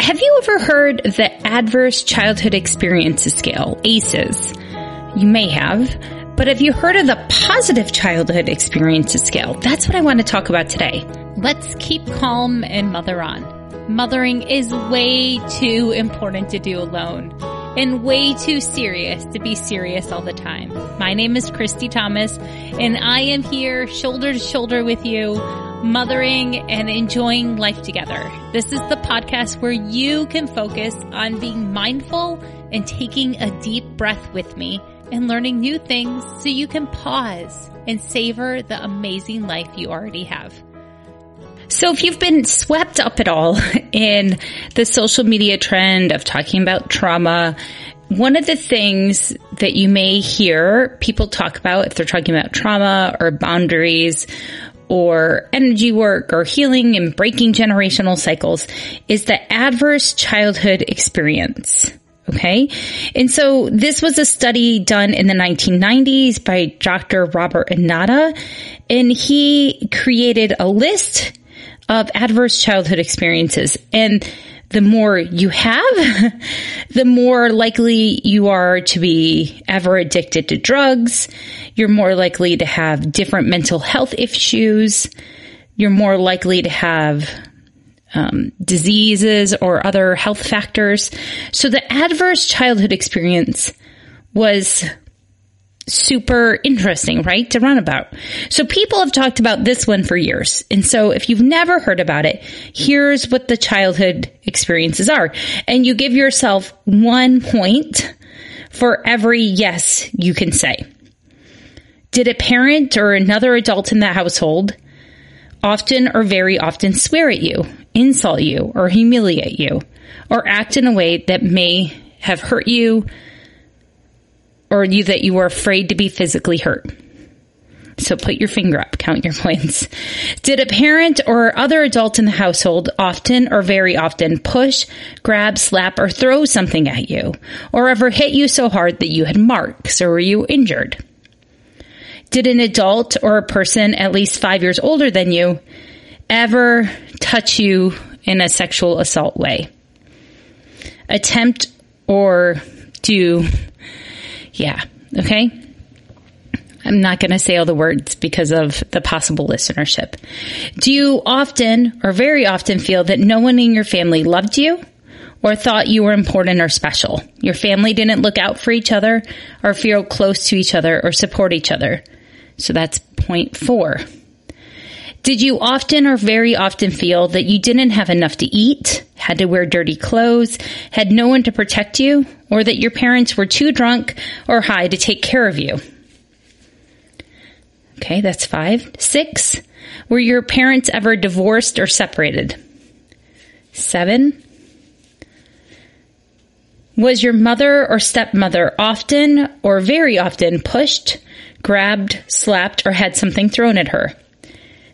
Have you ever heard the Adverse Childhood Experiences Scale, ACEs? You may have. But have you heard of the Positive Childhood Experiences Scale? That's what I want to talk about today. Let's keep calm and mother on. Mothering is way too important to do alone and way too serious to be serious all the time. My name is Christy Thomas and I am here shoulder to shoulder with you, mothering and enjoying life together. This is the podcast where you can focus on being mindful and taking a deep breath with me and learning new things so you can pause and savor the amazing life you already have. So if you've been swept up at all in the social media trend of talking about trauma, one of the things that you may hear people talk about if they're talking about trauma or boundaries or energy work or healing and breaking generational cycles is the adverse childhood experience. Okay. And so this was a study done in the 1990s by Dr. Robert Anda, and he created a list of adverse childhood experiences. And the more you have, the more likely you are to be ever addicted to drugs. You're more likely to have different mental health issues. You're more likely to have um, diseases or other health factors. So the adverse childhood experience was super interesting, right? To run about. So people have talked about this one for years. And so if you've never heard about it, here's what the childhood experiences are. And you give yourself one point for every yes you can say. Did a parent or another adult in that household often or very often swear at you, insult you, or humiliate you, or act in a way that may have hurt you or you that you were afraid to be physically hurt. So put your finger up, count your points. Did a parent or other adult in the household often or very often push, grab, slap, or throw something at you? Or ever hit you so hard that you had marks or were you injured? Did an adult or a person at least five years older than you ever touch you in a sexual assault way? Attempt or do yeah. Okay. I'm not going to say all the words because of the possible listenership. Do you often or very often feel that no one in your family loved you or thought you were important or special? Your family didn't look out for each other or feel close to each other or support each other. So that's point four. Did you often or very often feel that you didn't have enough to eat, had to wear dirty clothes, had no one to protect you, or that your parents were too drunk or high to take care of you? Okay, that's five. Six, were your parents ever divorced or separated? Seven, was your mother or stepmother often or very often pushed, grabbed, slapped, or had something thrown at her?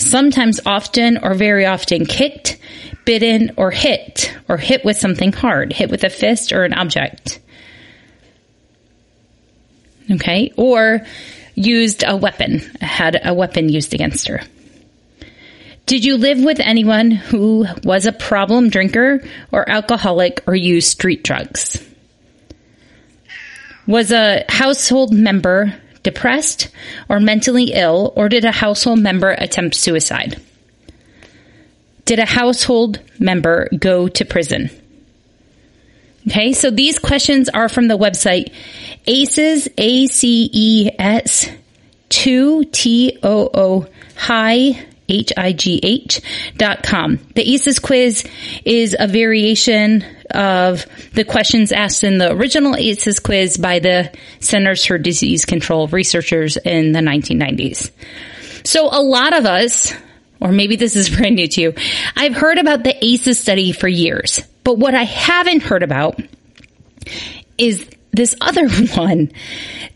Sometimes often or very often kicked, bitten, or hit, or hit with something hard, hit with a fist or an object. Okay, or used a weapon, had a weapon used against her. Did you live with anyone who was a problem drinker or alcoholic or used street drugs? Was a household member depressed, or mentally ill, or did a household member attempt suicide? Did a household member go to prison? Okay, so these questions are from the website ACES, A-C-E-S, 2 T-O-O, high, H-I-G-H dot com. The ACES quiz is a variation of the questions asked in the original ACES quiz by the Centers for Disease Control researchers in the 1990s. So a lot of us or maybe this is brand new to you. I've heard about the ACEs study for years, but what I haven't heard about is this other one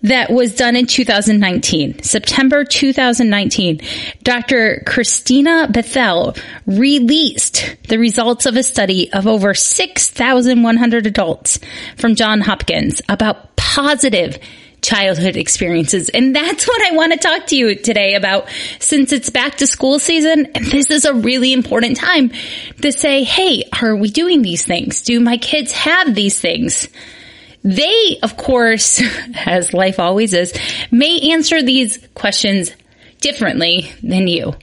that was done in 2019, September 2019. Dr. Christina Bethell released the results of a study of over 6,100 adults from John Hopkins about positive childhood experiences. And that's what I want to talk to you today about since it's back to school season. And this is a really important time to say, Hey, are we doing these things? Do my kids have these things? They, of course, as life always is, may answer these questions differently than you.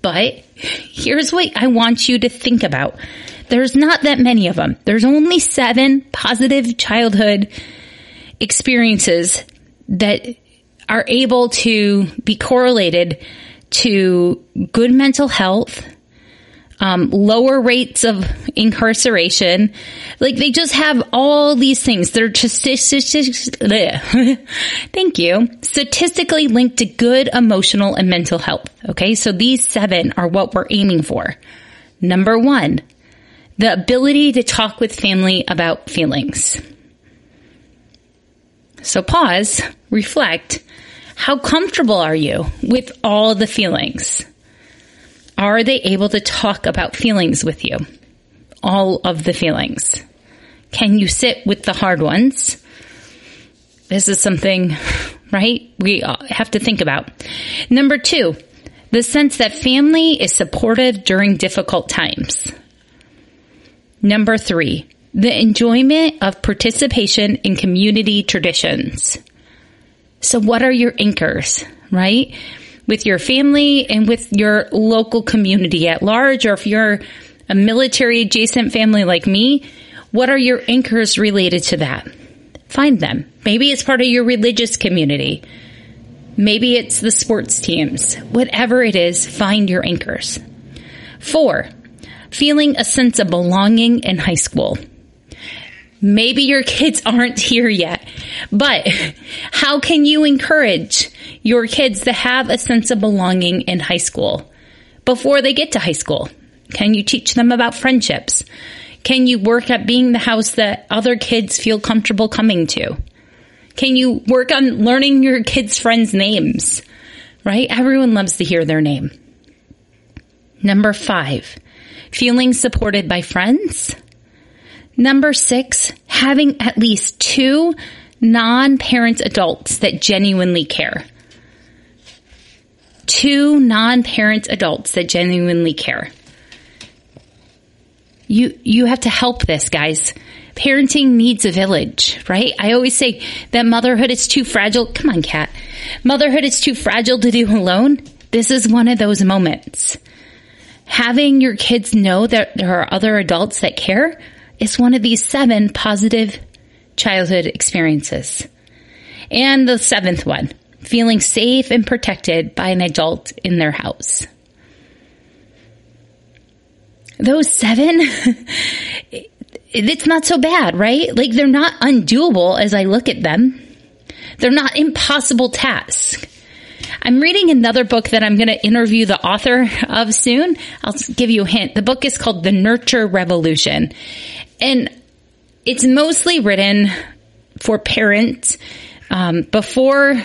But here's what I want you to think about. There's not that many of them. There's only seven positive childhood experiences that are able to be correlated to good mental health, um, lower rates of incarceration. Like they just have all these things. They're just, thank you, statistically linked to good emotional and mental health. Okay. So these seven are what we're aiming for. Number one, the ability to talk with family about feelings. So pause, reflect. How comfortable are you with all the feelings? Are they able to talk about feelings with you? All of the feelings. Can you sit with the hard ones? This is something, right? We have to think about. Number two, the sense that family is supportive during difficult times. Number three, the enjoyment of participation in community traditions. So what are your anchors, right? With your family and with your local community at large, or if you're a military adjacent family like me, what are your anchors related to that? Find them. Maybe it's part of your religious community. Maybe it's the sports teams. Whatever it is, find your anchors. Four, feeling a sense of belonging in high school. Maybe your kids aren't here yet, but how can you encourage your kids to have a sense of belonging in high school before they get to high school? Can you teach them about friendships? Can you work at being the house that other kids feel comfortable coming to? Can you work on learning your kids' friends' names? Right? Everyone loves to hear their name. Number five, feeling supported by friends Number six, having at least two non-parent adults that genuinely care. Two non-parent adults that genuinely care. You, you have to help this, guys. Parenting needs a village, right? I always say that motherhood is too fragile. Come on, cat. Motherhood is too fragile to do alone. This is one of those moments. Having your kids know that there are other adults that care is one of these seven positive childhood experiences. And the seventh one, feeling safe and protected by an adult in their house. Those seven, it's not so bad, right? Like they're not undoable as I look at them. They're not impossible tasks. I'm reading another book that I'm going to interview the author of soon. I'll give you a hint. The book is called The Nurture Revolution. And it's mostly written for parents um, before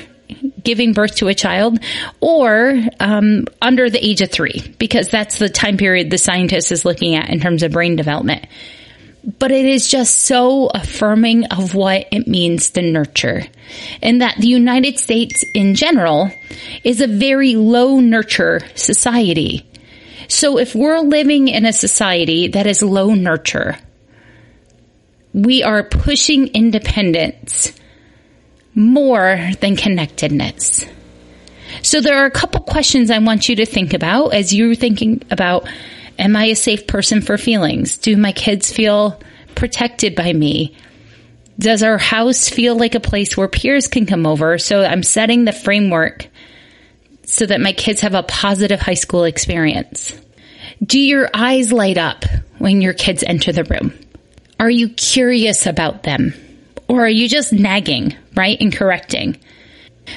giving birth to a child or um, under the age of three, because that's the time period the scientist is looking at in terms of brain development. But it is just so affirming of what it means to nurture and that the United States in general is a very low nurture society. So if we're living in a society that is low nurture, we are pushing independence more than connectedness. So there are a couple questions I want you to think about as you're thinking about, am I a safe person for feelings? Do my kids feel protected by me? Does our house feel like a place where peers can come over? So I'm setting the framework so that my kids have a positive high school experience. Do your eyes light up when your kids enter the room? Are you curious about them? Or are you just nagging, right? And correcting?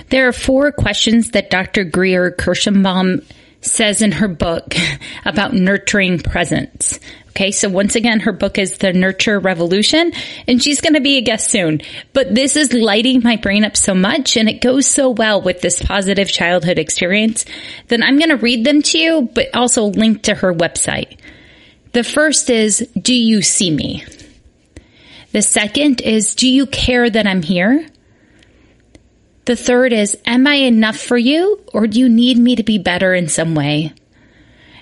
There are four questions that Dr. Greer Kirshenbaum says in her book about nurturing presence. Okay, so once again, her book is The Nurture Revolution, and she's going to be a guest soon. But this is lighting my brain up so much, and it goes so well with this positive childhood experience that I'm going to read them to you, but also link to her website. The first is, Do you see me? The second is, Do you care that I'm here? The third is, Am I enough for you, or do you need me to be better in some way?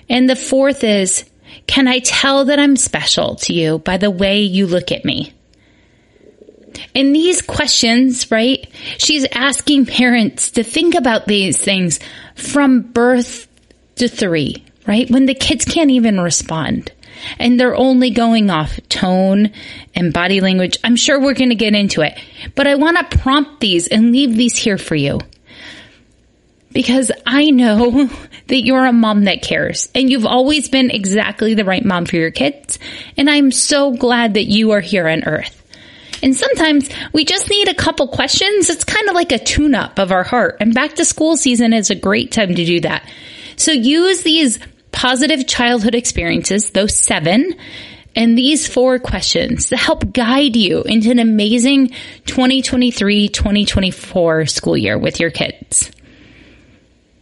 And the fourth is, can I tell that I'm special to you by the way you look at me? In these questions, right, she's asking parents to think about these things from birth to three, right? When the kids can't even respond and they're only going off tone and body language. I'm sure we're going to get into it, but I want to prompt these and leave these here for you because I know that you're a mom that cares and you've always been exactly the right mom for your kids. And I'm so glad that you are here on earth. And sometimes we just need a couple questions. It's kind of like a tune up of our heart and back to school season is a great time to do that. So use these positive childhood experiences, those seven, and these four questions to help guide you into an amazing 2023-2024 school year with your kids.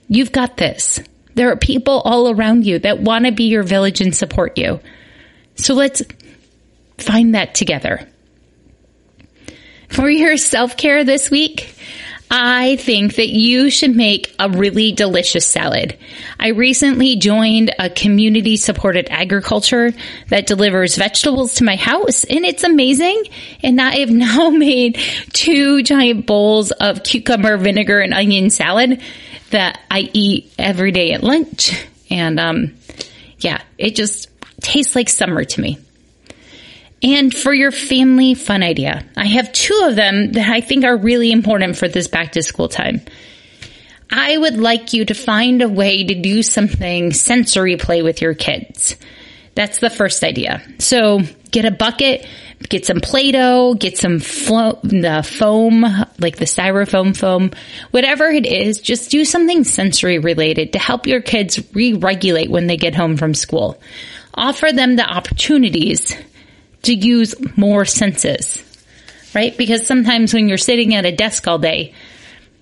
You've got this. There are people all around you that want to be your village and support you. So let's find that together. For your self care this week, I think that you should make a really delicious salad. I recently joined a community supported agriculture that delivers vegetables to my house and it's amazing. And I have now made two giant bowls of cucumber vinegar and onion salad that I eat every day at lunch. And, um, yeah, it just tastes like summer to me. And for your family fun idea, I have two of them that I think are really important for this back to school time. I would like you to find a way to do something sensory play with your kids. That's the first idea. So get a bucket, get some Play-Doh, get some flo- the foam, like the styrofoam foam, whatever it is, just do something sensory related to help your kids re-regulate when they get home from school. Offer them the opportunities to use more senses, right? Because sometimes when you're sitting at a desk all day,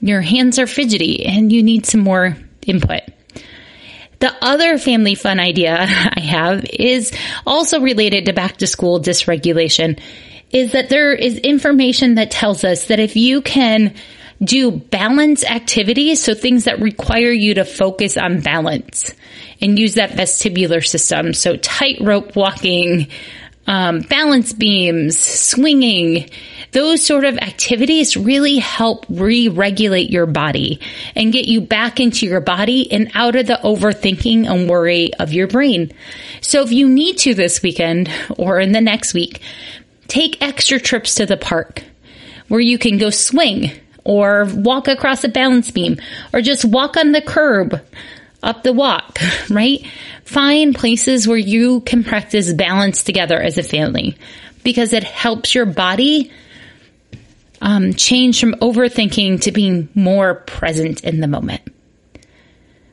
your hands are fidgety and you need some more input. The other family fun idea I have is also related to back to school dysregulation is that there is information that tells us that if you can do balance activities, so things that require you to focus on balance and use that vestibular system. So tightrope walking, um, balance beams, swinging, those sort of activities really help re-regulate your body and get you back into your body and out of the overthinking and worry of your brain. So if you need to this weekend or in the next week, take extra trips to the park where you can go swing or walk across a balance beam or just walk on the curb up the walk, right? Find places where you can practice balance together as a family because it helps your body um, change from overthinking to being more present in the moment.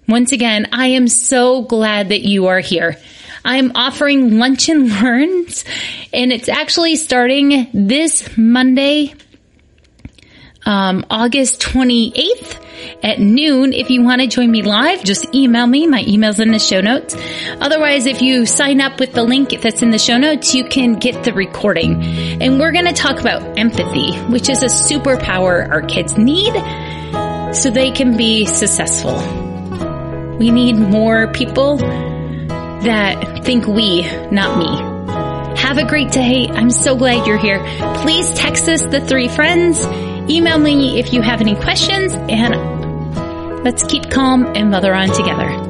Once again, I am so glad that you are here. I'm offering lunch and learns and it's actually starting this Monday, um, August 28th at noon. If you want to join me live, just email me. My email's in the show notes. Otherwise, if you sign up with the link that's in the show notes, you can get the recording. And we're going to talk about empathy, which is a superpower our kids need so they can be successful. We need more people that think we, not me. Have a great day. I'm so glad you're here. Please text us the three friends. Email me if you have any questions and let's keep calm and mother on together.